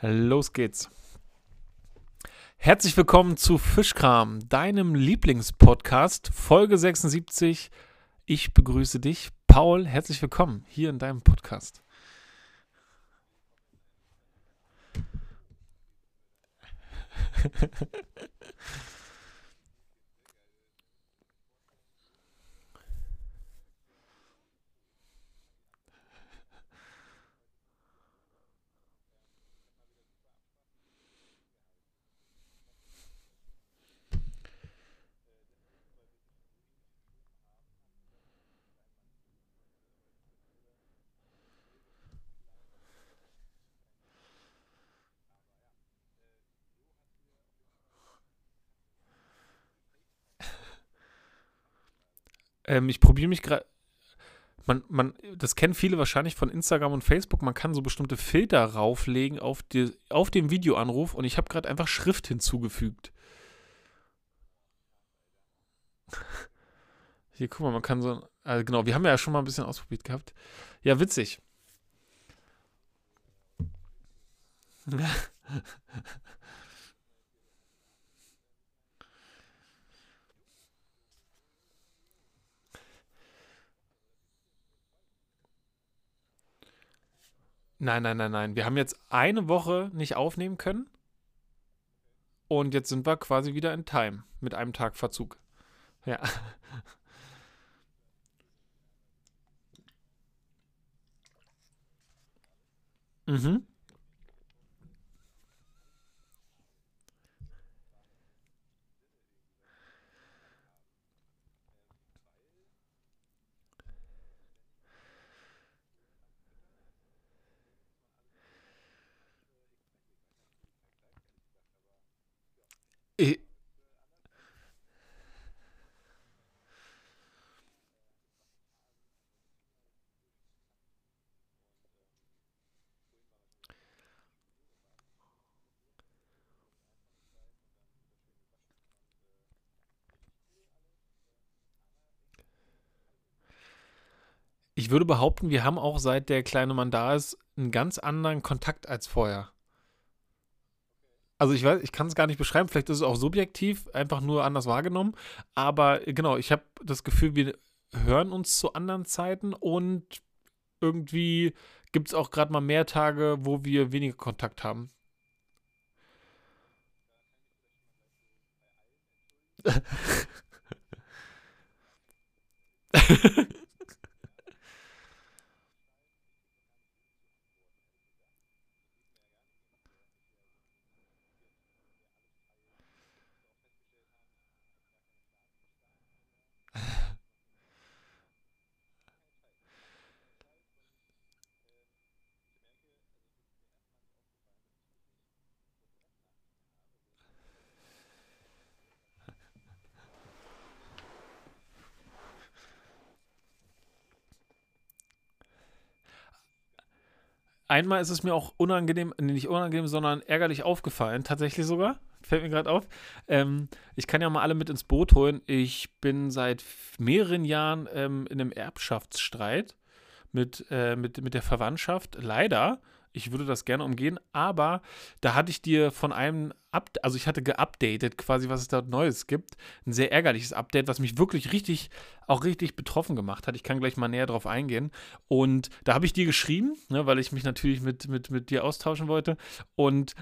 Los geht's. Herzlich willkommen zu Fischkram, deinem Lieblingspodcast, Folge 76. Ich begrüße dich, Paul. Herzlich willkommen hier in deinem Podcast. Ähm, ich probiere mich gerade. Man, man, das kennen viele wahrscheinlich von Instagram und Facebook. Man kann so bestimmte Filter rauflegen auf, die, auf den Videoanruf und ich habe gerade einfach Schrift hinzugefügt. Hier, guck mal, man kann so. Also genau, wir haben ja schon mal ein bisschen ausprobiert gehabt. Ja, witzig. Nein, nein, nein, nein. Wir haben jetzt eine Woche nicht aufnehmen können. Und jetzt sind wir quasi wieder in Time mit einem Tag Verzug. Ja. Mhm. Ich, ich würde behaupten, wir haben auch seit der kleine Mann da ist einen ganz anderen Kontakt als vorher. Also ich weiß, ich kann es gar nicht beschreiben, vielleicht ist es auch subjektiv, einfach nur anders wahrgenommen. Aber genau, ich habe das Gefühl, wir hören uns zu anderen Zeiten und irgendwie gibt es auch gerade mal mehr Tage, wo wir weniger Kontakt haben. Einmal ist es mir auch unangenehm, nee, nicht unangenehm, sondern ärgerlich aufgefallen, tatsächlich sogar. Fällt mir gerade auf. Ähm, ich kann ja mal alle mit ins Boot holen. Ich bin seit mehreren Jahren ähm, in einem Erbschaftsstreit mit, äh, mit, mit der Verwandtschaft. Leider ich würde das gerne umgehen, aber da hatte ich dir von einem, Up also ich hatte geupdatet quasi, was es da Neues gibt. Ein sehr ärgerliches Update, was mich wirklich richtig, auch richtig betroffen gemacht hat. Ich kann gleich mal näher drauf eingehen. Und da habe ich dir geschrieben, ne, weil ich mich natürlich mit, mit, mit dir austauschen wollte. Und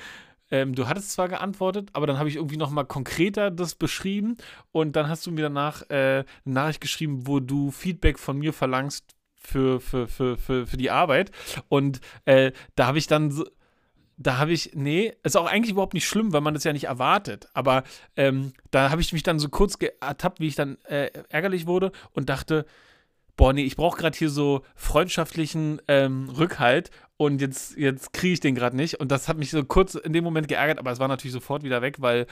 ähm, du hattest zwar geantwortet, aber dann habe ich irgendwie nochmal konkreter das beschrieben und dann hast du mir danach äh, eine Nachricht geschrieben, wo du Feedback von mir verlangst, für, für, für, für, für die Arbeit. Und äh, da habe ich dann so, da habe ich, nee, ist auch eigentlich überhaupt nicht schlimm, weil man das ja nicht erwartet. Aber ähm, da habe ich mich dann so kurz ertappt, wie ich dann äh, ärgerlich wurde und dachte, boah, nee, ich brauche gerade hier so freundschaftlichen ähm, Rückhalt und jetzt, jetzt kriege ich den gerade nicht. Und das hat mich so kurz in dem Moment geärgert, aber es war natürlich sofort wieder weg, weil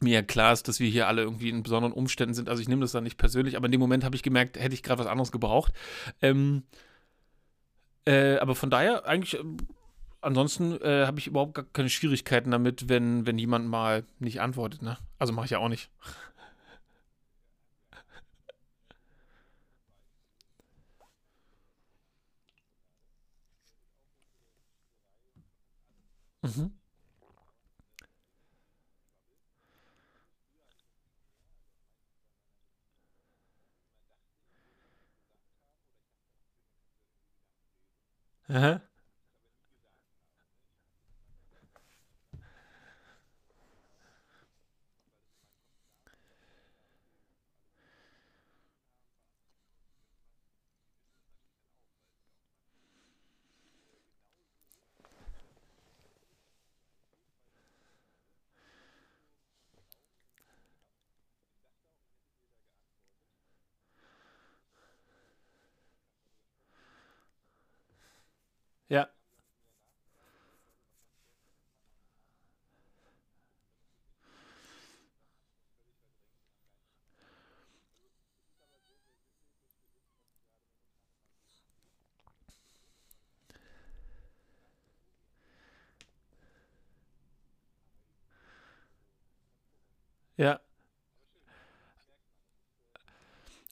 mir klar ist, dass wir hier alle irgendwie in besonderen Umständen sind. Also ich nehme das dann nicht persönlich, aber in dem Moment habe ich gemerkt, hätte ich gerade was anderes gebraucht. Ähm, äh, aber von daher eigentlich, äh, ansonsten äh, habe ich überhaupt gar keine Schwierigkeiten damit, wenn, wenn jemand mal nicht antwortet. Ne? Also mache ich ja auch nicht. Mhm. Aha. Ja. Ja.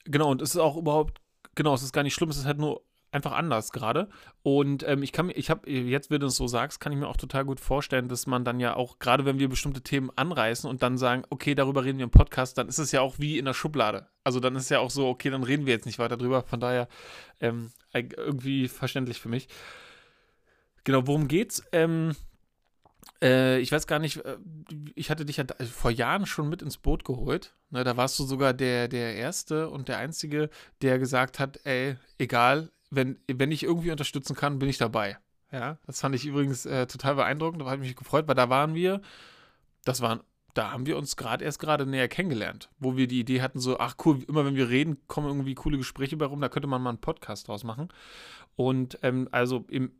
Genau, und es ist auch überhaupt, genau, es ist gar nicht schlimm, es ist halt nur einfach anders gerade. Und ähm, ich kann ich habe, jetzt, wenn du es so sagst, kann ich mir auch total gut vorstellen, dass man dann ja auch, gerade wenn wir bestimmte Themen anreißen und dann sagen, okay, darüber reden wir im Podcast, dann ist es ja auch wie in der Schublade. Also dann ist es ja auch so, okay, dann reden wir jetzt nicht weiter drüber. Von daher ähm, irgendwie verständlich für mich. Genau, worum geht's? Ähm, äh, ich weiß gar nicht, äh, ich hatte dich ja vor Jahren schon mit ins Boot geholt. Ne, da warst du sogar der, der Erste und der Einzige, der gesagt hat, ey, egal, wenn, wenn ich irgendwie unterstützen kann, bin ich dabei. Ja, das fand ich übrigens äh, total beeindruckend, da habe ich mich gefreut, weil da waren wir, das waren, da haben wir uns gerade erst gerade näher kennengelernt, wo wir die Idee hatten, so, ach cool, immer wenn wir reden, kommen irgendwie coole Gespräche bei rum, da könnte man mal einen Podcast draus machen. Und ähm, also im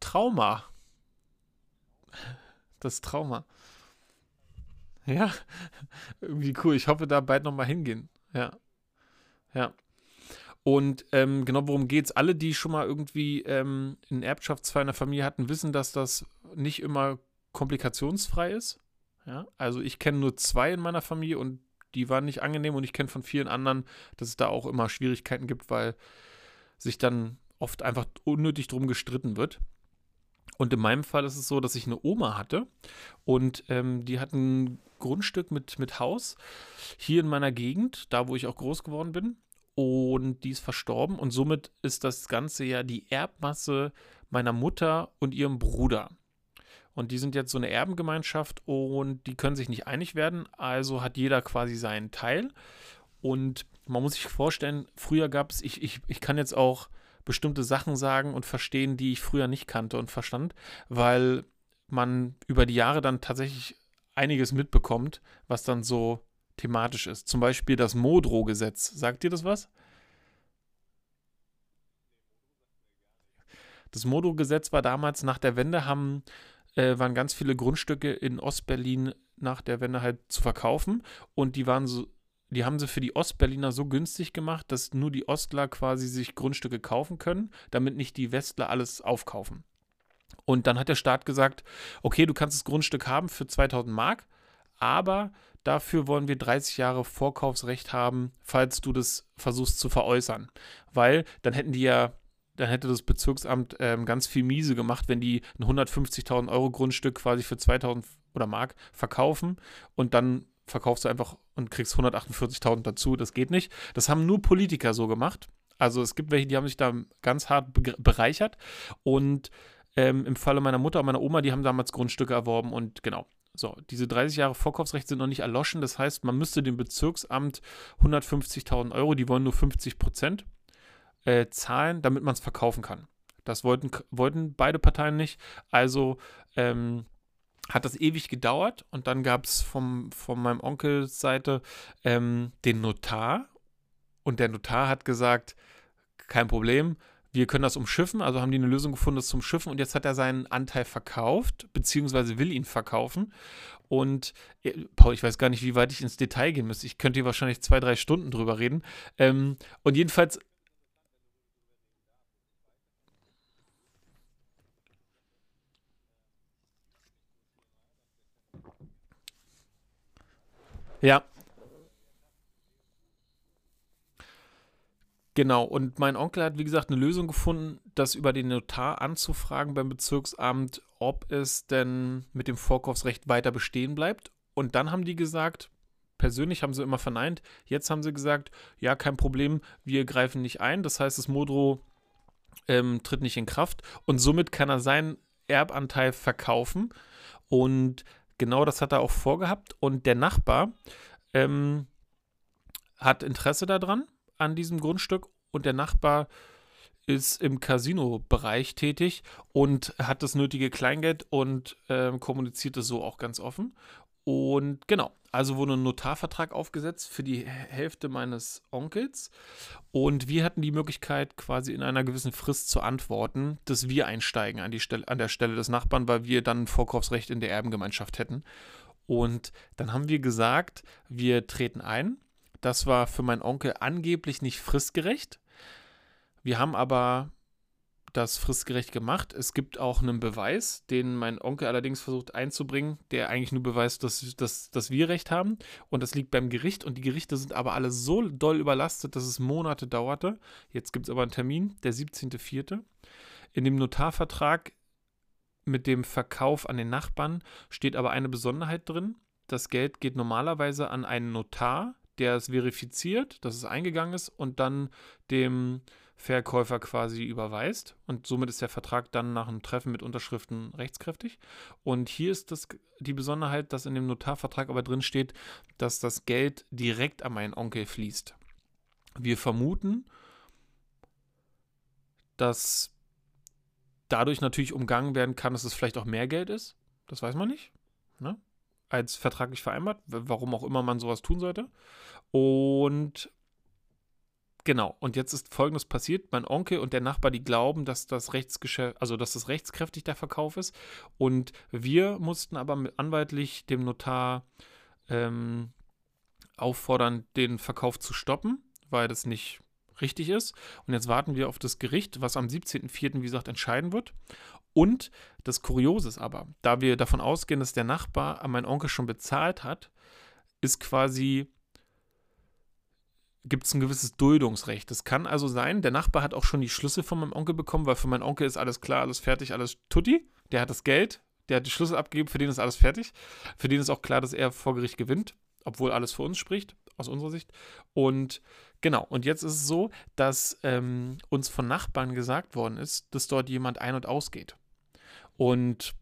Trauma, das Trauma. Ja, irgendwie cool. Ich hoffe, da bald nochmal hingehen. Ja. Ja. Und ähm, genau worum geht es? Alle, die schon mal irgendwie ähm, einen Erbschaftsfall in der Familie hatten, wissen, dass das nicht immer komplikationsfrei ist. Ja? Also ich kenne nur zwei in meiner Familie und die waren nicht angenehm und ich kenne von vielen anderen, dass es da auch immer Schwierigkeiten gibt, weil sich dann oft einfach unnötig drum gestritten wird. Und in meinem Fall ist es so, dass ich eine Oma hatte und ähm, die hat ein Grundstück mit, mit Haus hier in meiner Gegend, da wo ich auch groß geworden bin. Und die ist verstorben und somit ist das Ganze ja die Erbmasse meiner Mutter und ihrem Bruder. Und die sind jetzt so eine Erbengemeinschaft und die können sich nicht einig werden. Also hat jeder quasi seinen Teil. Und man muss sich vorstellen, früher gab es, ich, ich, ich kann jetzt auch bestimmte Sachen sagen und verstehen, die ich früher nicht kannte und verstand, weil man über die Jahre dann tatsächlich einiges mitbekommt, was dann so thematisch ist. Zum Beispiel das Modrow-Gesetz. Sagt dir das was? Das Modrow-Gesetz war damals nach der Wende, haben, äh, waren ganz viele Grundstücke in Ostberlin nach der Wende halt zu verkaufen und die waren so, die haben sie für die Ostberliner so günstig gemacht, dass nur die Ostler quasi sich Grundstücke kaufen können, damit nicht die Westler alles aufkaufen. Und dann hat der Staat gesagt, okay, du kannst das Grundstück haben für 2000 Mark, aber dafür wollen wir 30 Jahre Vorkaufsrecht haben, falls du das versuchst zu veräußern. Weil dann hätten die ja, dann hätte das Bezirksamt ähm, ganz viel miese gemacht, wenn die ein 150.000 Euro Grundstück quasi für 2000 oder Mark verkaufen und dann verkaufst du einfach und kriegst 148.000 dazu. Das geht nicht. Das haben nur Politiker so gemacht. Also es gibt welche, die haben sich da ganz hart bereichert. Und ähm, im Falle meiner Mutter und meiner Oma, die haben damals Grundstücke erworben und genau. So, diese 30 Jahre Vorkaufsrecht sind noch nicht erloschen. Das heißt, man müsste dem Bezirksamt 150.000 Euro, die wollen nur 50 Prozent, äh, zahlen, damit man es verkaufen kann. Das wollten, wollten beide Parteien nicht. Also ähm, hat das ewig gedauert und dann gab es von meinem Onkels Seite ähm, den Notar und der Notar hat gesagt, kein Problem, wir können das umschiffen, also haben die eine Lösung gefunden, das zum Schiffen und jetzt hat er seinen Anteil verkauft, beziehungsweise will ihn verkaufen. Und äh, Paul, ich weiß gar nicht, wie weit ich ins Detail gehen müsste. Ich könnte hier wahrscheinlich zwei, drei Stunden drüber reden. Ähm, und jedenfalls. Ja, Genau, und mein Onkel hat, wie gesagt, eine Lösung gefunden, das über den Notar anzufragen beim Bezirksamt, ob es denn mit dem Vorkaufsrecht weiter bestehen bleibt. Und dann haben die gesagt, persönlich haben sie immer verneint, jetzt haben sie gesagt, ja, kein Problem, wir greifen nicht ein. Das heißt, das Modro ähm, tritt nicht in Kraft und somit kann er seinen Erbanteil verkaufen. Und genau das hat er auch vorgehabt. Und der Nachbar ähm, hat Interesse daran an diesem Grundstück und der Nachbar ist im Casino-Bereich tätig und hat das nötige Kleingeld und äh, kommuniziert es so auch ganz offen. Und genau, also wurde ein Notarvertrag aufgesetzt für die Hälfte meines Onkels. Und wir hatten die Möglichkeit, quasi in einer gewissen Frist zu antworten, dass wir einsteigen an, die Stelle, an der Stelle des Nachbarn, weil wir dann ein Vorkaufsrecht in der Erbengemeinschaft hätten. Und dann haben wir gesagt, wir treten ein das war für meinen Onkel angeblich nicht fristgerecht. Wir haben aber das fristgerecht gemacht. Es gibt auch einen Beweis, den mein Onkel allerdings versucht einzubringen, der eigentlich nur beweist, dass, dass, dass wir Recht haben. Und das liegt beim Gericht. Und die Gerichte sind aber alle so doll überlastet, dass es Monate dauerte. Jetzt gibt es aber einen Termin, der 17.04. In dem Notarvertrag mit dem Verkauf an den Nachbarn steht aber eine Besonderheit drin. Das Geld geht normalerweise an einen Notar, der es verifiziert, dass es eingegangen ist und dann dem Verkäufer quasi überweist. Und somit ist der Vertrag dann nach einem Treffen mit Unterschriften rechtskräftig. Und hier ist das, die Besonderheit, dass in dem Notarvertrag aber drin steht, dass das Geld direkt an meinen Onkel fließt. Wir vermuten, dass dadurch natürlich umgangen werden kann, dass es vielleicht auch mehr Geld ist. Das weiß man nicht. Ne? Als vertraglich vereinbart, warum auch immer man sowas tun sollte. Und genau, und jetzt ist folgendes passiert: Mein Onkel und der Nachbar, die glauben, dass das Rechtsgeschäft, also dass das rechtskräftig der Verkauf ist. Und wir mussten aber anwaltlich dem Notar ähm, auffordern, den Verkauf zu stoppen, weil das nicht richtig ist. Und jetzt warten wir auf das Gericht, was am 17.04. wie gesagt entscheiden wird. Und das Kuriose ist aber, da wir davon ausgehen, dass der Nachbar an meinen Onkel schon bezahlt hat, ist quasi, gibt es ein gewisses Duldungsrecht. Es kann also sein, der Nachbar hat auch schon die Schlüssel von meinem Onkel bekommen, weil für meinen Onkel ist alles klar, alles fertig, alles tutti. Der hat das Geld, der hat die Schlüssel abgegeben, für den ist alles fertig. Für den ist auch klar, dass er vor Gericht gewinnt, obwohl alles für uns spricht, aus unserer Sicht. Und genau, und jetzt ist es so, dass ähm, uns von Nachbarn gesagt worden ist, dass dort jemand ein- und ausgeht. Und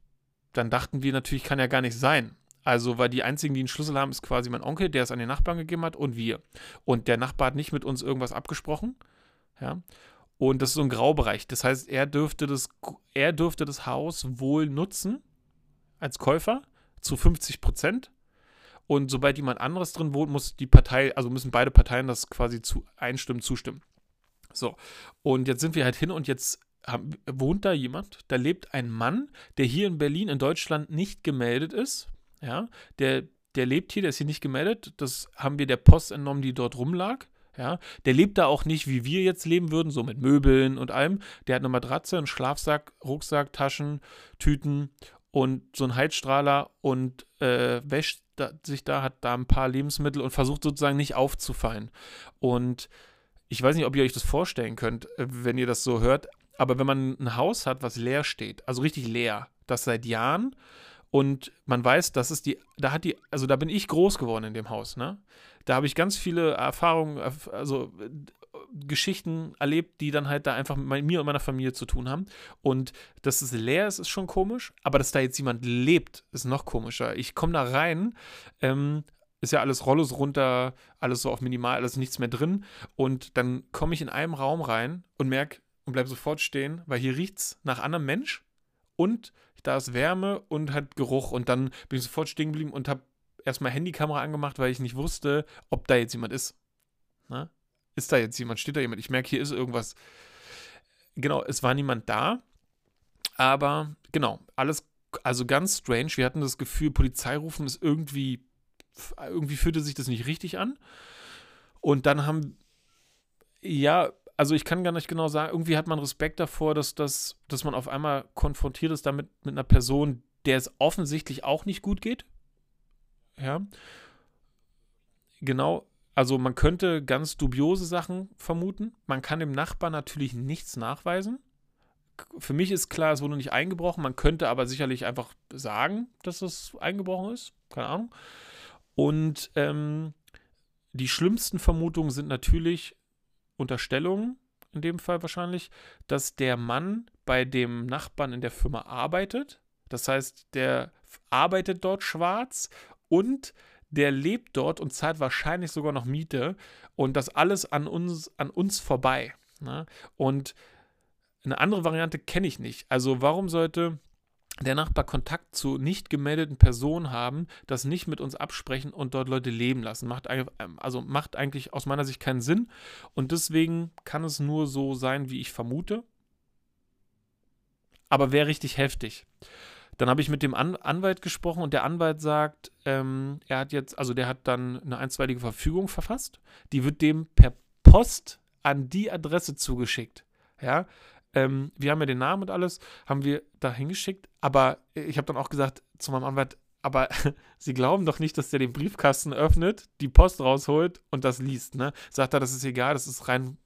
dann dachten wir natürlich, kann ja gar nicht sein. Also, weil die einzigen, die einen Schlüssel haben, ist quasi mein Onkel, der es an den Nachbarn gegeben hat und wir. Und der Nachbar hat nicht mit uns irgendwas abgesprochen. Ja. Und das ist so ein Graubereich. Das heißt, er dürfte das, er dürfte das Haus wohl nutzen als Käufer zu 50 Prozent. Und sobald jemand anderes drin wohnt, muss die Partei, also müssen beide Parteien das quasi zu einstimmen, zustimmen. So. Und jetzt sind wir halt hin und jetzt wohnt da jemand, da lebt ein Mann, der hier in Berlin, in Deutschland nicht gemeldet ist. Ja, der, der lebt hier, der ist hier nicht gemeldet. Das haben wir der Post entnommen, die dort rumlag. Ja, der lebt da auch nicht, wie wir jetzt leben würden, so mit Möbeln und allem. Der hat eine Matratze, einen Schlafsack, Rucksack, Taschen, Tüten und so einen Heizstrahler und äh, wäscht da, sich da, hat da ein paar Lebensmittel und versucht sozusagen nicht aufzufallen. Und ich weiß nicht, ob ihr euch das vorstellen könnt, äh, wenn ihr das so hört, aber wenn man ein Haus hat, was leer steht, also richtig leer, das seit Jahren und man weiß, das ist die, da hat die, also da bin ich groß geworden in dem Haus, ne? Da habe ich ganz viele Erfahrungen, also Geschichten erlebt, die dann halt da einfach mit mir und meiner Familie zu tun haben. Und dass es leer ist, ist schon komisch, aber dass da jetzt jemand lebt, ist noch komischer. Ich komme da rein, ähm, ist ja alles Rollos runter, alles so auf minimal, alles nichts mehr drin. Und dann komme ich in einem Raum rein und merke, und bleib sofort stehen, weil hier riecht es nach anderem Mensch und da ist Wärme und hat Geruch. Und dann bin ich sofort stehen geblieben und habe erstmal Handykamera angemacht, weil ich nicht wusste, ob da jetzt jemand ist. Na? Ist da jetzt jemand? Steht da jemand? Ich merke, hier ist irgendwas. Genau, es war niemand da. Aber genau, alles, also ganz strange. Wir hatten das Gefühl, Polizei rufen ist irgendwie, irgendwie fühlte sich das nicht richtig an. Und dann haben, ja, also ich kann gar nicht genau sagen, irgendwie hat man Respekt davor, dass, dass, dass man auf einmal konfrontiert ist damit mit einer Person, der es offensichtlich auch nicht gut geht. Ja. Genau. Also man könnte ganz dubiose Sachen vermuten. Man kann dem Nachbarn natürlich nichts nachweisen. Für mich ist klar, es wurde nicht eingebrochen. Man könnte aber sicherlich einfach sagen, dass es eingebrochen ist. Keine Ahnung. Und ähm, die schlimmsten Vermutungen sind natürlich Unterstellungen, in dem Fall wahrscheinlich, dass der Mann bei dem Nachbarn in der Firma arbeitet. Das heißt, der arbeitet dort schwarz und der lebt dort und zahlt wahrscheinlich sogar noch Miete und das alles an uns, an uns vorbei. Ne? Und eine andere Variante kenne ich nicht. Also warum sollte der Nachbar Kontakt zu nicht gemeldeten Personen haben, das nicht mit uns absprechen und dort Leute leben lassen. Macht, also macht eigentlich aus meiner Sicht keinen Sinn. Und deswegen kann es nur so sein, wie ich vermute. Aber wäre richtig heftig. Dann habe ich mit dem An Anwalt gesprochen und der Anwalt sagt, ähm, er hat jetzt, also der hat dann eine einstweilige Verfügung verfasst. Die wird dem per Post an die Adresse zugeschickt. Ja, ähm, wir haben ja den Namen und alles, haben wir da hingeschickt. Aber ich habe dann auch gesagt zu meinem Anwalt, aber sie glauben doch nicht, dass der den Briefkasten öffnet, die Post rausholt und das liest. Ne? Sagt er, das ist egal, das ist rein,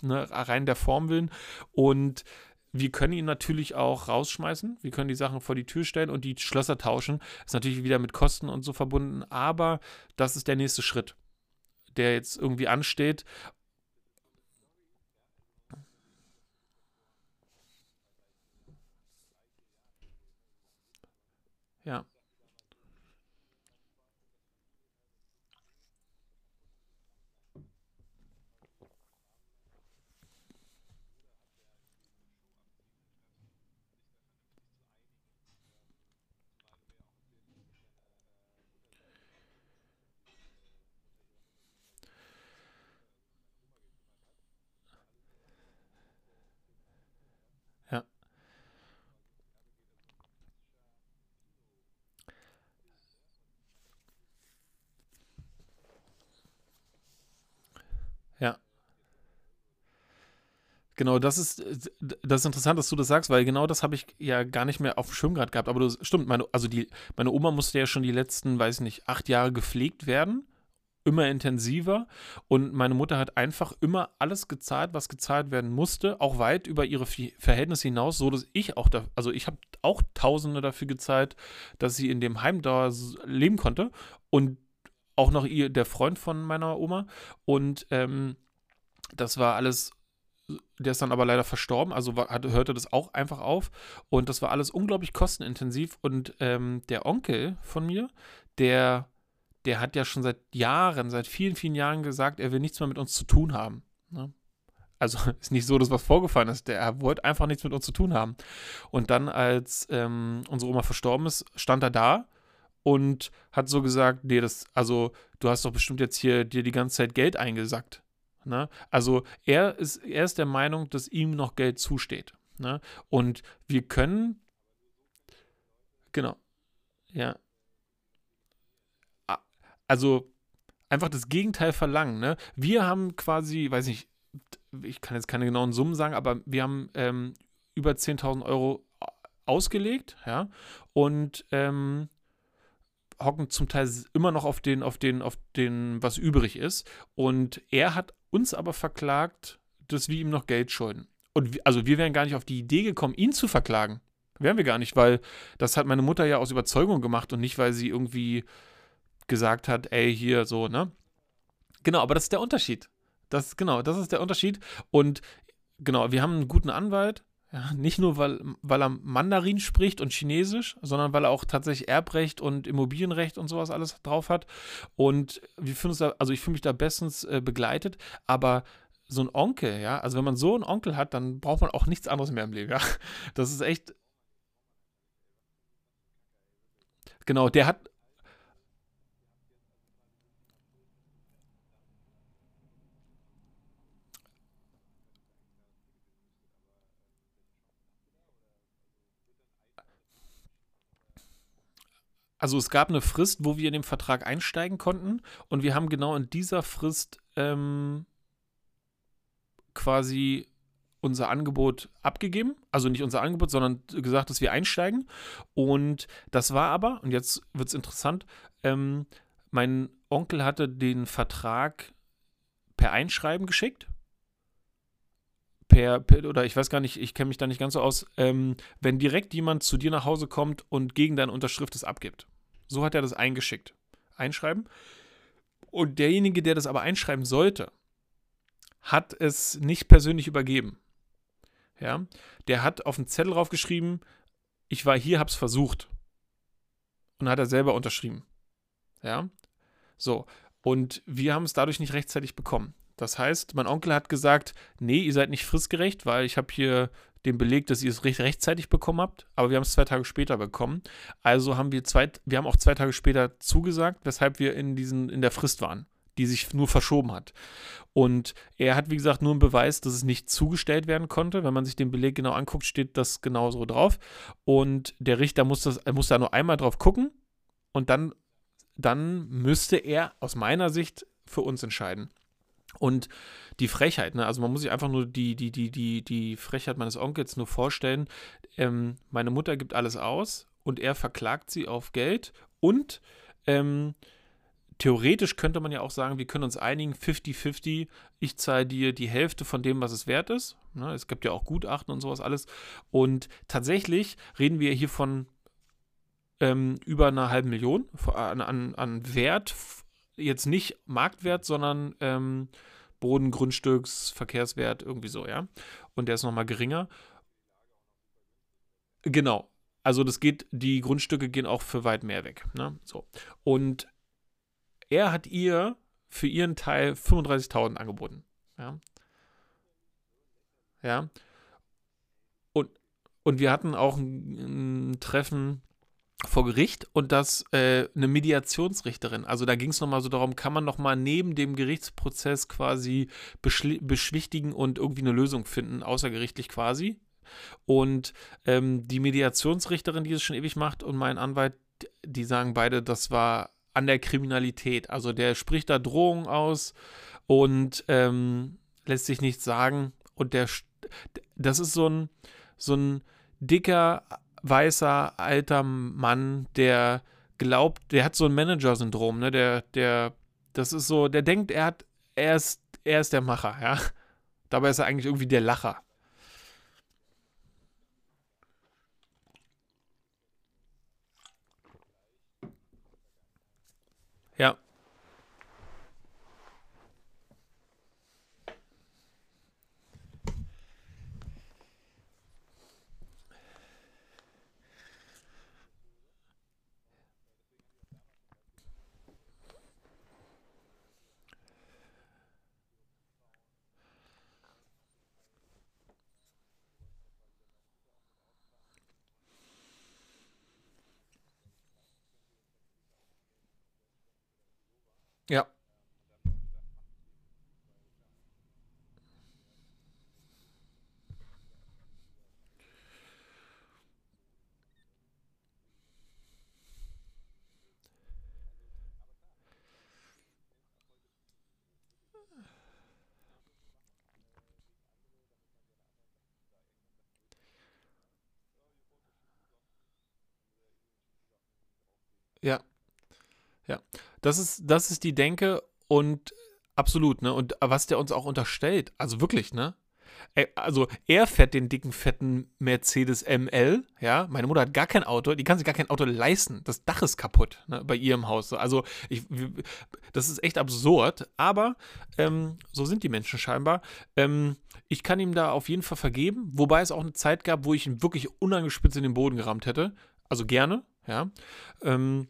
ne, rein der Form willen. Und wir können ihn natürlich auch rausschmeißen. Wir können die Sachen vor die Tür stellen und die Schlösser tauschen. Ist natürlich wieder mit Kosten und so verbunden, aber das ist der nächste Schritt, der jetzt irgendwie ansteht. Ja. Genau, das ist, das ist interessant, dass du das sagst, weil genau das habe ich ja gar nicht mehr auf dem Schirm gehabt. Aber du, stimmt, meine, also die, meine Oma musste ja schon die letzten, weiß nicht, acht Jahre gepflegt werden. Immer intensiver. Und meine Mutter hat einfach immer alles gezahlt, was gezahlt werden musste, auch weit über ihre Verhältnisse hinaus, so dass ich auch da, also ich habe auch Tausende dafür gezahlt, dass sie in dem Heim da leben konnte. Und auch noch ihr, der Freund von meiner Oma. Und ähm, das war alles, der ist dann aber leider verstorben, also war, hat, hörte das auch einfach auf. Und das war alles unglaublich kostenintensiv. Und ähm, der Onkel von mir, der, der hat ja schon seit Jahren, seit vielen, vielen Jahren gesagt, er will nichts mehr mit uns zu tun haben. Ne? Also ist nicht so, dass was vorgefallen ist. Der wollte einfach nichts mit uns zu tun haben. Und dann, als ähm, unsere Oma verstorben ist, stand er da und hat so gesagt, nee, das, also du hast doch bestimmt jetzt hier dir die ganze Zeit Geld eingesackt. Ne? Also er ist, er ist der Meinung, dass ihm noch Geld zusteht. Ne? Und wir können, genau, ja, also einfach das Gegenteil verlangen. Ne? Wir haben quasi, weiß nicht, ich kann jetzt keine genauen Summen sagen, aber wir haben ähm, über 10.000 Euro ausgelegt, ja, und ähm, hocken zum Teil immer noch auf den, auf den, auf den, was übrig ist. Und er hat uns aber verklagt, dass wir ihm noch Geld schulden. Und wir, also wir wären gar nicht auf die Idee gekommen, ihn zu verklagen. Wären wir gar nicht, weil das hat meine Mutter ja aus Überzeugung gemacht und nicht, weil sie irgendwie gesagt hat, ey, hier so, ne? Genau, aber das ist der Unterschied. Das, genau, das ist der Unterschied. Und genau, wir haben einen guten Anwalt, ja, nicht nur, weil, weil er Mandarin spricht und Chinesisch, sondern weil er auch tatsächlich Erbrecht und Immobilienrecht und sowas alles drauf hat. Und wir uns da, also ich fühle mich da bestens äh, begleitet, aber so ein Onkel, ja, also wenn man so einen Onkel hat, dann braucht man auch nichts anderes mehr im Leben, ja. Das ist echt. Genau, der hat, Also es gab eine Frist, wo wir in den Vertrag einsteigen konnten und wir haben genau in dieser Frist ähm, quasi unser Angebot abgegeben. Also nicht unser Angebot, sondern gesagt, dass wir einsteigen. Und das war aber, und jetzt wird es interessant, ähm, mein Onkel hatte den Vertrag per Einschreiben geschickt. Per, per oder ich weiß gar nicht, ich kenne mich da nicht ganz so aus, ähm, wenn direkt jemand zu dir nach Hause kommt und gegen deine Unterschrift es abgibt. So hat er das eingeschickt. Einschreiben. Und derjenige, der das aber einschreiben sollte, hat es nicht persönlich übergeben. Ja, der hat auf den Zettel draufgeschrieben, ich war hier, hab's versucht. Und hat er selber unterschrieben. Ja, so. Und wir haben es dadurch nicht rechtzeitig bekommen. Das heißt, mein Onkel hat gesagt, nee, ihr seid nicht fristgerecht, weil ich habe hier den Beleg, dass ihr es recht rechtzeitig bekommen habt, aber wir haben es zwei Tage später bekommen. Also haben wir zwei, wir haben auch zwei Tage später zugesagt, weshalb wir in diesen, in der Frist waren, die sich nur verschoben hat. Und er hat, wie gesagt, nur einen Beweis, dass es nicht zugestellt werden konnte. Wenn man sich den Beleg genau anguckt, steht das genauso drauf. Und der Richter muss, das, muss da nur einmal drauf gucken und dann, dann müsste er aus meiner Sicht für uns entscheiden. Und die Frechheit, ne? also man muss sich einfach nur die, die, die, die, die Frechheit meines Onkels nur vorstellen. Ähm, meine Mutter gibt alles aus und er verklagt sie auf Geld und ähm, theoretisch könnte man ja auch sagen, wir können uns einigen, 50-50, ich zahle dir die Hälfte von dem, was es wert ist. Ne? Es gibt ja auch Gutachten und sowas alles. Und tatsächlich reden wir hier von ähm, über einer halben Million an, an, an Wert jetzt nicht Marktwert, sondern ähm, Boden, Grundstücks, Verkehrswert, irgendwie so, ja. Und der ist nochmal geringer. Genau. Also das geht, die Grundstücke gehen auch für weit mehr weg. Ne? So. Und er hat ihr für ihren Teil 35.000 angeboten. Ja. Ja. Und, und wir hatten auch ein, ein Treffen vor Gericht und das äh, eine Mediationsrichterin. Also da ging es nochmal so darum, kann man nochmal neben dem Gerichtsprozess quasi beschwichtigen und irgendwie eine Lösung finden, außergerichtlich quasi. Und ähm, die Mediationsrichterin, die es schon ewig macht, und mein Anwalt, die sagen beide, das war an der Kriminalität. Also der spricht da Drohungen aus und ähm, lässt sich nichts sagen. Und der, das ist so ein, so ein dicker weißer alter Mann, der glaubt, der hat so ein Manager-Syndrom, ne? Der, der, das ist so, der denkt, er hat, er ist, er ist der Macher, ja. Dabei ist er eigentlich irgendwie der Lacher. Ja. Ja. Ja. Das ist, das ist die Denke und absolut, ne? Und was der uns auch unterstellt, also wirklich, ne? Also er fährt den dicken, fetten Mercedes ML, ja. Meine Mutter hat gar kein Auto, die kann sich gar kein Auto leisten. Das Dach ist kaputt, ne, bei ihrem Haus. Also ich, das ist echt absurd, aber ähm, so sind die Menschen scheinbar. Ähm, ich kann ihm da auf jeden Fall vergeben, wobei es auch eine Zeit gab, wo ich ihn wirklich unangespitzt in den Boden gerammt hätte. Also gerne, ja. Ähm,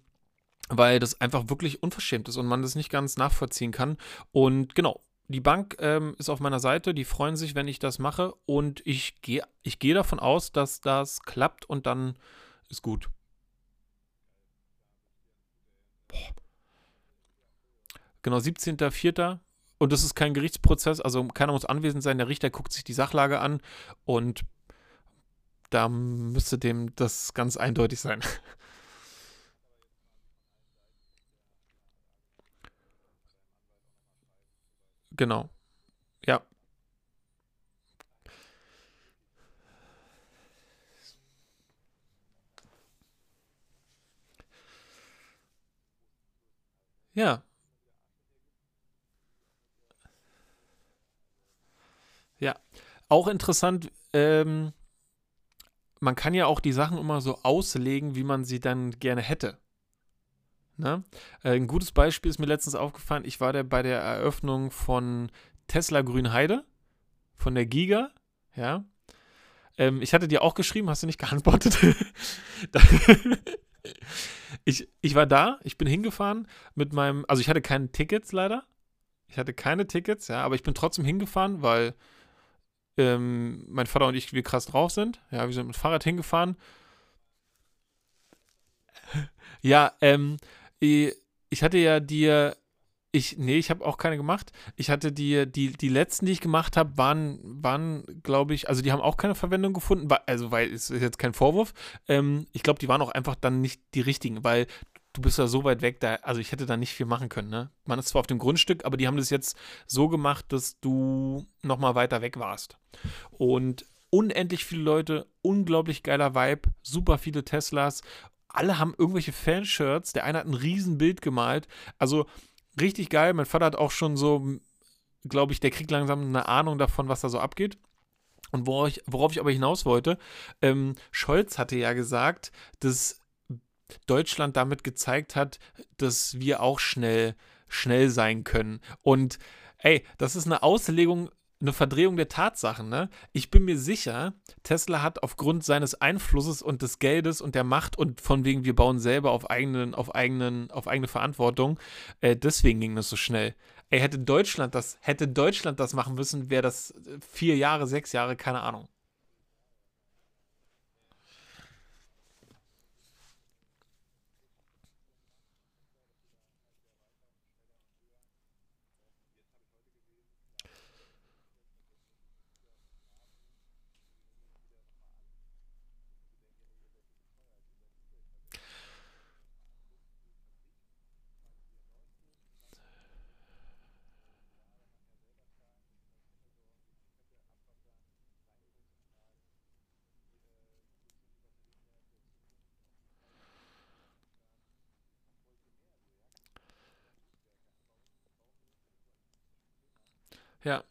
weil das einfach wirklich unverschämt ist und man das nicht ganz nachvollziehen kann. Und genau, die Bank ähm, ist auf meiner Seite, die freuen sich, wenn ich das mache und ich gehe ich geh davon aus, dass das klappt und dann ist gut. Boah. Genau, 17.04. Und das ist kein Gerichtsprozess, also keiner muss anwesend sein, der Richter guckt sich die Sachlage an und da müsste dem das ganz eindeutig sein. Genau. Ja. Ja, ja. Auch interessant, ähm, man kann ja auch die Sachen immer so auslegen, wie man sie dann gerne hätte. Ne? Äh, ein gutes Beispiel ist mir letztens aufgefallen. Ich war da bei der Eröffnung von Tesla Grünheide, von der Giga. Ja. Ähm, ich hatte dir auch geschrieben, hast du nicht geantwortet? ich, ich war da, ich bin hingefahren mit meinem, also ich hatte keine Tickets leider. Ich hatte keine Tickets, ja, aber ich bin trotzdem hingefahren, weil ähm, mein Vater und ich wie krass drauf sind. Ja, wir sind mit dem Fahrrad hingefahren. Ja, ähm, ich hatte ja dir, ich, nee, ich habe auch keine gemacht. Ich hatte dir, die, die letzten, die ich gemacht habe, waren, waren, glaube ich, also die haben auch keine Verwendung gefunden, also weil, es ist jetzt kein Vorwurf. Ähm, ich glaube, die waren auch einfach dann nicht die richtigen, weil du bist ja so weit weg, da, also ich hätte da nicht viel machen können, ne? Man ist zwar auf dem Grundstück, aber die haben das jetzt so gemacht, dass du nochmal weiter weg warst. Und unendlich viele Leute, unglaublich geiler Vibe, super viele Teslas alle haben irgendwelche Fanshirts. Der eine hat ein Riesenbild gemalt. Also richtig geil. Mein Vater hat auch schon so, glaube ich, der kriegt langsam eine Ahnung davon, was da so abgeht. Und worauf ich, worauf ich aber hinaus wollte, ähm, Scholz hatte ja gesagt, dass Deutschland damit gezeigt hat, dass wir auch schnell, schnell sein können. Und ey, das ist eine Auslegung eine Verdrehung der Tatsachen. Ne? Ich bin mir sicher, Tesla hat aufgrund seines Einflusses und des Geldes und der Macht und von wegen, wir bauen selber auf, eigenen, auf, eigenen, auf eigene Verantwortung, äh, deswegen ging das so schnell. Ey, hätte Deutschland das, hätte Deutschland das machen müssen, wäre das vier Jahre, sechs Jahre, keine Ahnung. Ja.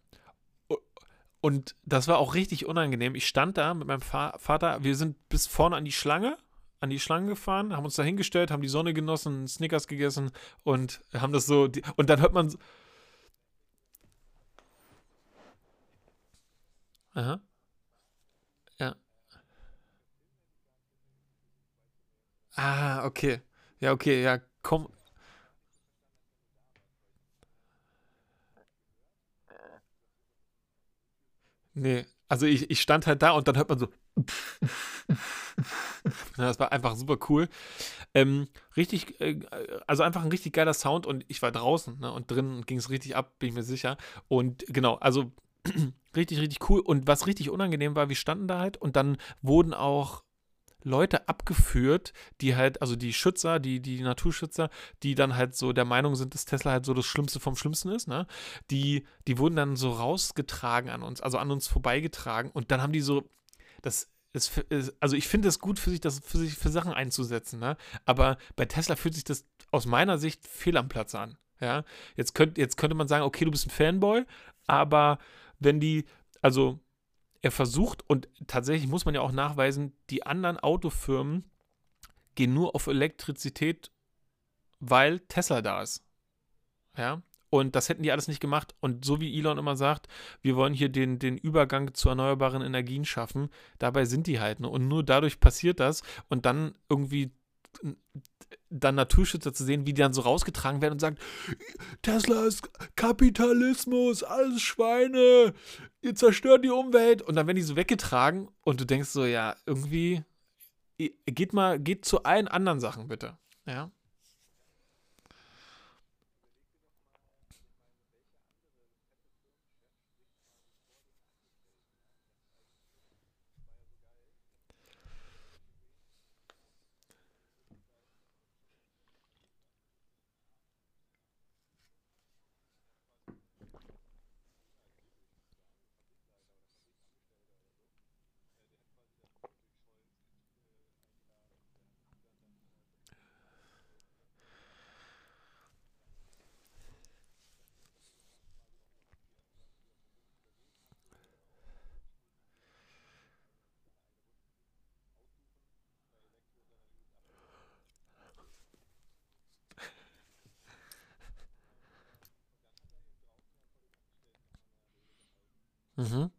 Und das war auch richtig unangenehm. Ich stand da mit meinem Vater, wir sind bis vorne an die Schlange, an die Schlange gefahren, haben uns da hingestellt, haben die Sonne genossen, Snickers gegessen und haben das so. Und dann hört man. Aha, ja. Ah, okay. Ja, okay, ja, komm. Nee, also ich, ich stand halt da und dann hört man so. Das war einfach super cool. Ähm, richtig, äh, also einfach ein richtig geiler Sound und ich war draußen ne, und drinnen ging es richtig ab, bin ich mir sicher. Und genau, also richtig, richtig cool. Und was richtig unangenehm war, wir standen da halt und dann wurden auch Leute abgeführt, die halt, also die Schützer, die, die Naturschützer, die dann halt so der Meinung sind, dass Tesla halt so das Schlimmste vom Schlimmsten ist, ne? Die, die wurden dann so rausgetragen an uns, also an uns vorbeigetragen und dann haben die so, das ist, also ich finde es gut für sich, das für sich für Sachen einzusetzen, ne? Aber bei Tesla fühlt sich das aus meiner Sicht fehl am Platz an. Ja, jetzt, könnt, jetzt könnte man sagen, okay, du bist ein Fanboy, aber wenn die, also er versucht, und tatsächlich muss man ja auch nachweisen, die anderen Autofirmen gehen nur auf Elektrizität, weil Tesla da ist. Ja. Und das hätten die alles nicht gemacht. Und so wie Elon immer sagt, wir wollen hier den, den Übergang zu erneuerbaren Energien schaffen, dabei sind die halt. Ne? Und nur dadurch passiert das. Und dann irgendwie dann Naturschützer zu sehen, wie die dann so rausgetragen werden und sagen, Tesla ist Kapitalismus, alles Schweine, ihr zerstört die Umwelt. Und dann werden die so weggetragen und du denkst so, ja, irgendwie, geht mal, geht zu allen anderen Sachen bitte. Ja. Mhm.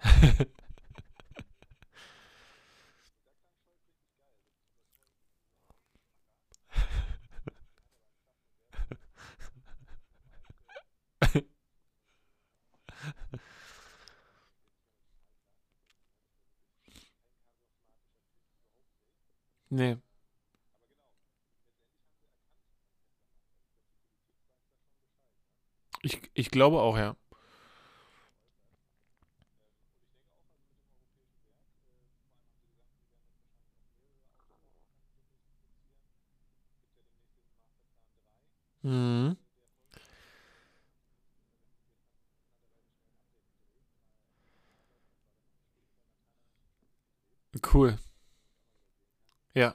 Nee. Ich, ich glaube auch, ja. Mhm. Cool. Ja.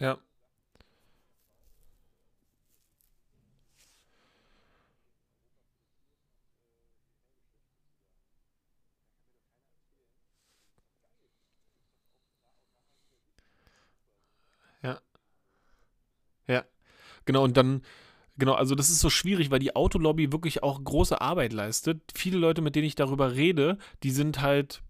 Ja. Ja. Ja. Genau, und dann, genau, also das ist so schwierig, weil die Autolobby wirklich auch große Arbeit leistet. Viele Leute, mit denen ich darüber rede, die sind halt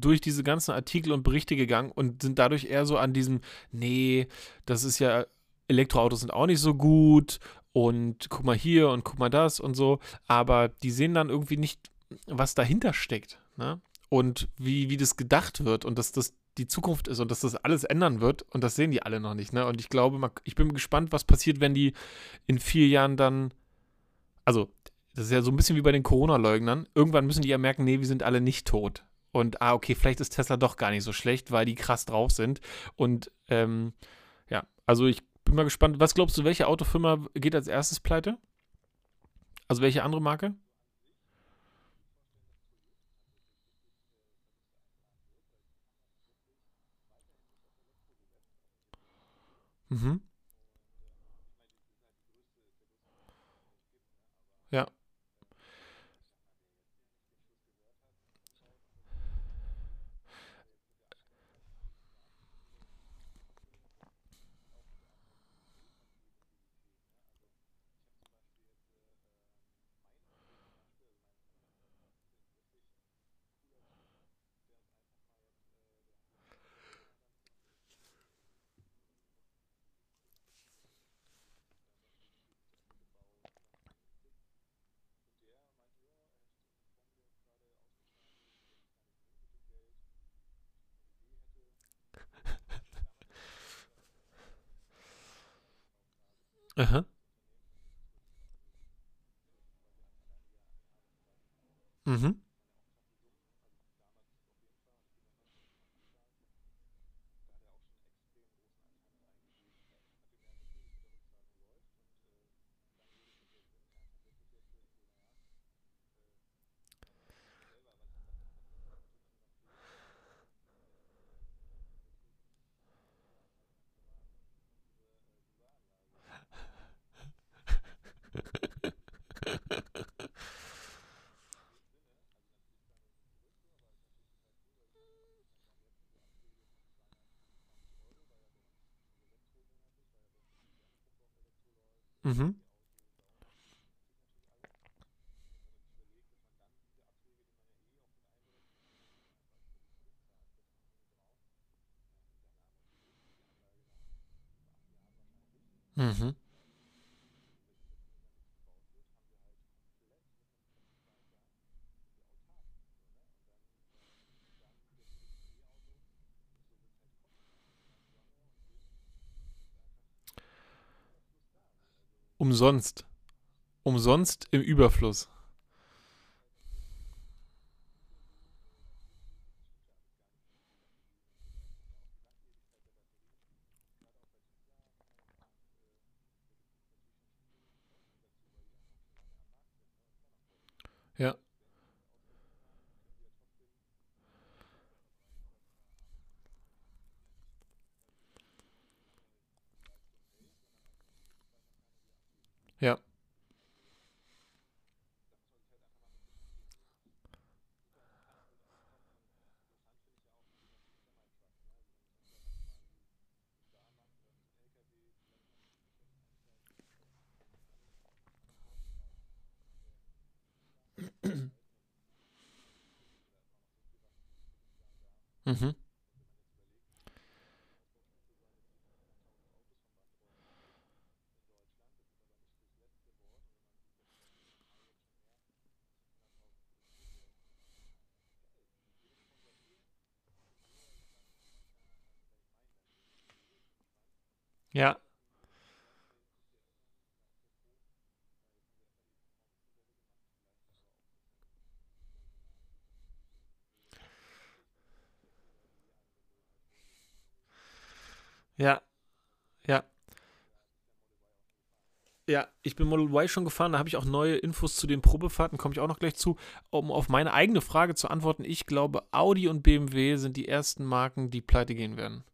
durch diese ganzen Artikel und Berichte gegangen und sind dadurch eher so an diesem, nee, das ist ja, Elektroautos sind auch nicht so gut und guck mal hier und guck mal das und so, aber die sehen dann irgendwie nicht, was dahinter steckt, ne? Und wie, wie das gedacht wird und dass das die Zukunft ist und dass das alles ändern wird und das sehen die alle noch nicht, ne? Und ich glaube, ich bin gespannt, was passiert, wenn die in vier Jahren dann, also das ist ja so ein bisschen wie bei den Corona-Leugnern. Irgendwann müssen die ja merken, nee, wir sind alle nicht tot. Und ah, okay, vielleicht ist Tesla doch gar nicht so schlecht, weil die krass drauf sind. Und ähm, ja, also ich bin mal gespannt. Was glaubst du, welche Autofirma geht als erstes pleite? Also welche andere Marke? Mhm. Ja. Aha. Mhm. Mhm. Umsonst. Umsonst im Überfluss. Ja. Ja. Mhm. Ja. Ja. Ja. Ja, ich bin Model Y schon gefahren, da habe ich auch neue Infos zu den Probefahrten, komme ich auch noch gleich zu. Um auf meine eigene Frage zu antworten, ich glaube, Audi und BMW sind die ersten Marken, die pleite gehen werden.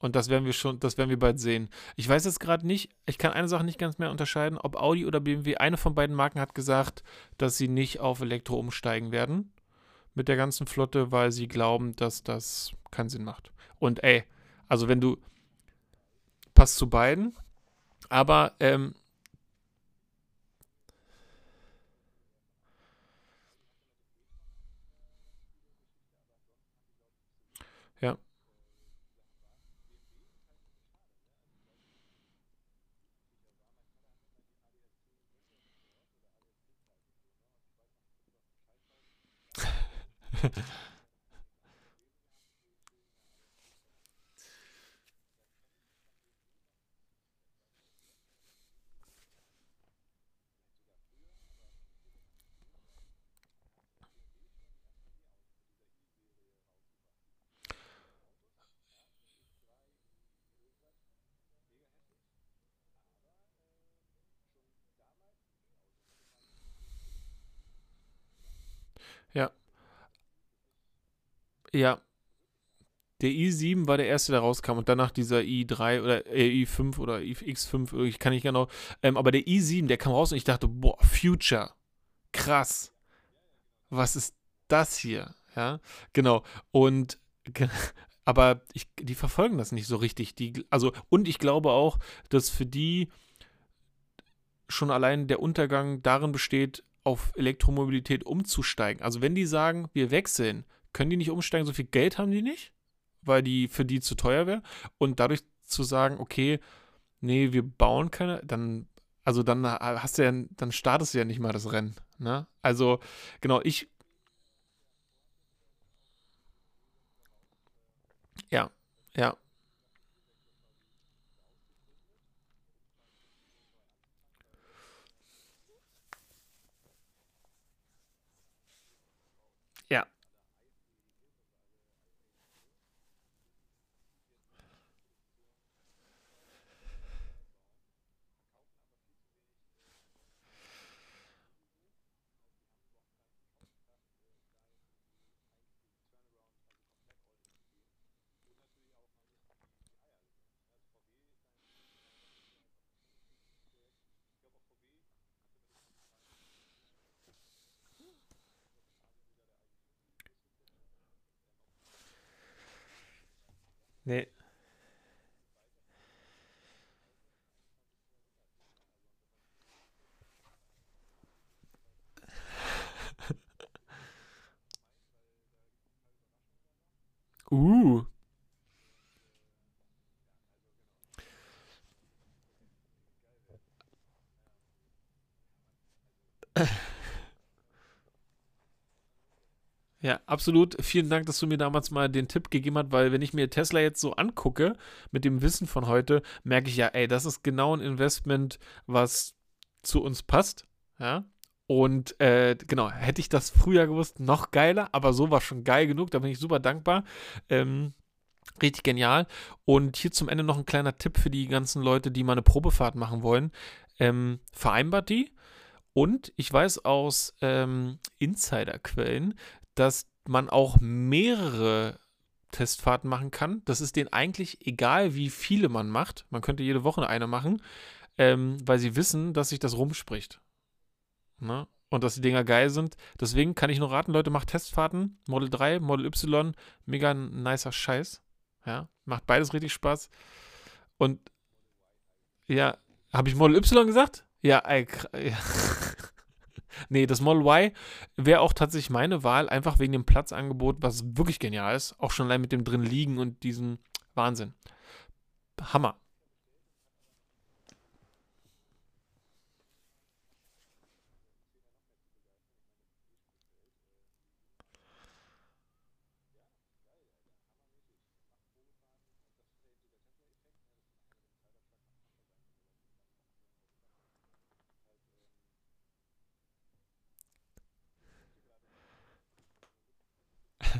Und das werden wir schon, das werden wir bald sehen. Ich weiß jetzt gerade nicht, ich kann eine Sache nicht ganz mehr unterscheiden, ob Audi oder BMW, eine von beiden Marken hat gesagt, dass sie nicht auf Elektro umsteigen werden mit der ganzen Flotte, weil sie glauben, dass das keinen Sinn macht. Und ey, also wenn du, passt zu beiden, aber ähm, ja, ja, ja, Der i7 war der erste, der rauskam und danach dieser i3 oder äh, i5 oder X5, ich kann nicht genau. Ähm, aber der i7, der kam raus und ich dachte, boah, Future, krass, was ist das hier? Ja, genau. Und aber ich, die verfolgen das nicht so richtig. Die, also, und ich glaube auch, dass für die schon allein der Untergang darin besteht, auf Elektromobilität umzusteigen. Also wenn die sagen, wir wechseln, können die nicht umsteigen, so viel Geld haben die nicht? weil die für die zu teuer wäre. Und dadurch zu sagen, okay, nee, wir bauen keine, dann, also dann hast du ja, dann startest du ja nicht mal das Rennen. Ne? Also, genau, ich, ja, ja, ja, nee, Ja, absolut. Vielen Dank, dass du mir damals mal den Tipp gegeben hast, weil wenn ich mir Tesla jetzt so angucke, mit dem Wissen von heute, merke ich ja, ey, das ist genau ein Investment, was zu uns passt. Ja. Und äh, genau, hätte ich das früher gewusst, noch geiler, aber so war schon geil genug, da bin ich super dankbar. Ähm, richtig genial. Und hier zum Ende noch ein kleiner Tipp für die ganzen Leute, die mal eine Probefahrt machen wollen. Ähm, vereinbart die. Und ich weiß aus ähm, Insiderquellen, dass man auch mehrere Testfahrten machen kann. Das ist denen eigentlich egal, wie viele man macht. Man könnte jede Woche eine machen, ähm, weil sie wissen, dass sich das rumspricht. Ne? Und dass die Dinger geil sind. Deswegen kann ich nur raten, Leute, macht Testfahrten. Model 3, Model Y, mega nicer Scheiß. Ja, macht beides richtig Spaß. Und ja, habe ich Model Y gesagt? Ja, ey, ja. Nee, das Model Y wäre auch tatsächlich meine Wahl, einfach wegen dem Platzangebot, was wirklich genial ist. Auch schon allein mit dem drin liegen und diesen Wahnsinn. Hammer.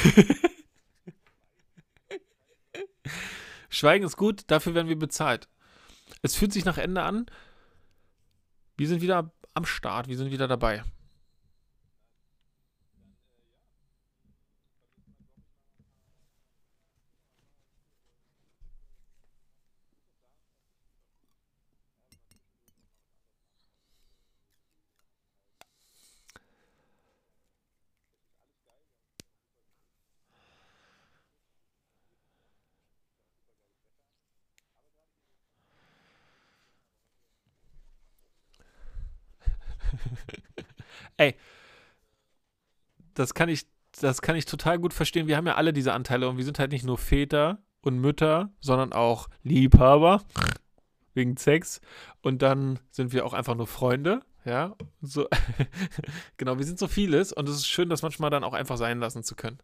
Schweigen ist gut, dafür werden wir bezahlt. Es fühlt sich nach Ende an. Wir sind wieder am Start, wir sind wieder dabei. Ey, das kann ich, das kann ich total gut verstehen. Wir haben ja alle diese Anteile und wir sind halt nicht nur Väter und Mütter, sondern auch Liebhaber wegen Sex. Und dann sind wir auch einfach nur Freunde. Ja, so genau, wir sind so vieles und es ist schön, das manchmal dann auch einfach sein lassen zu können.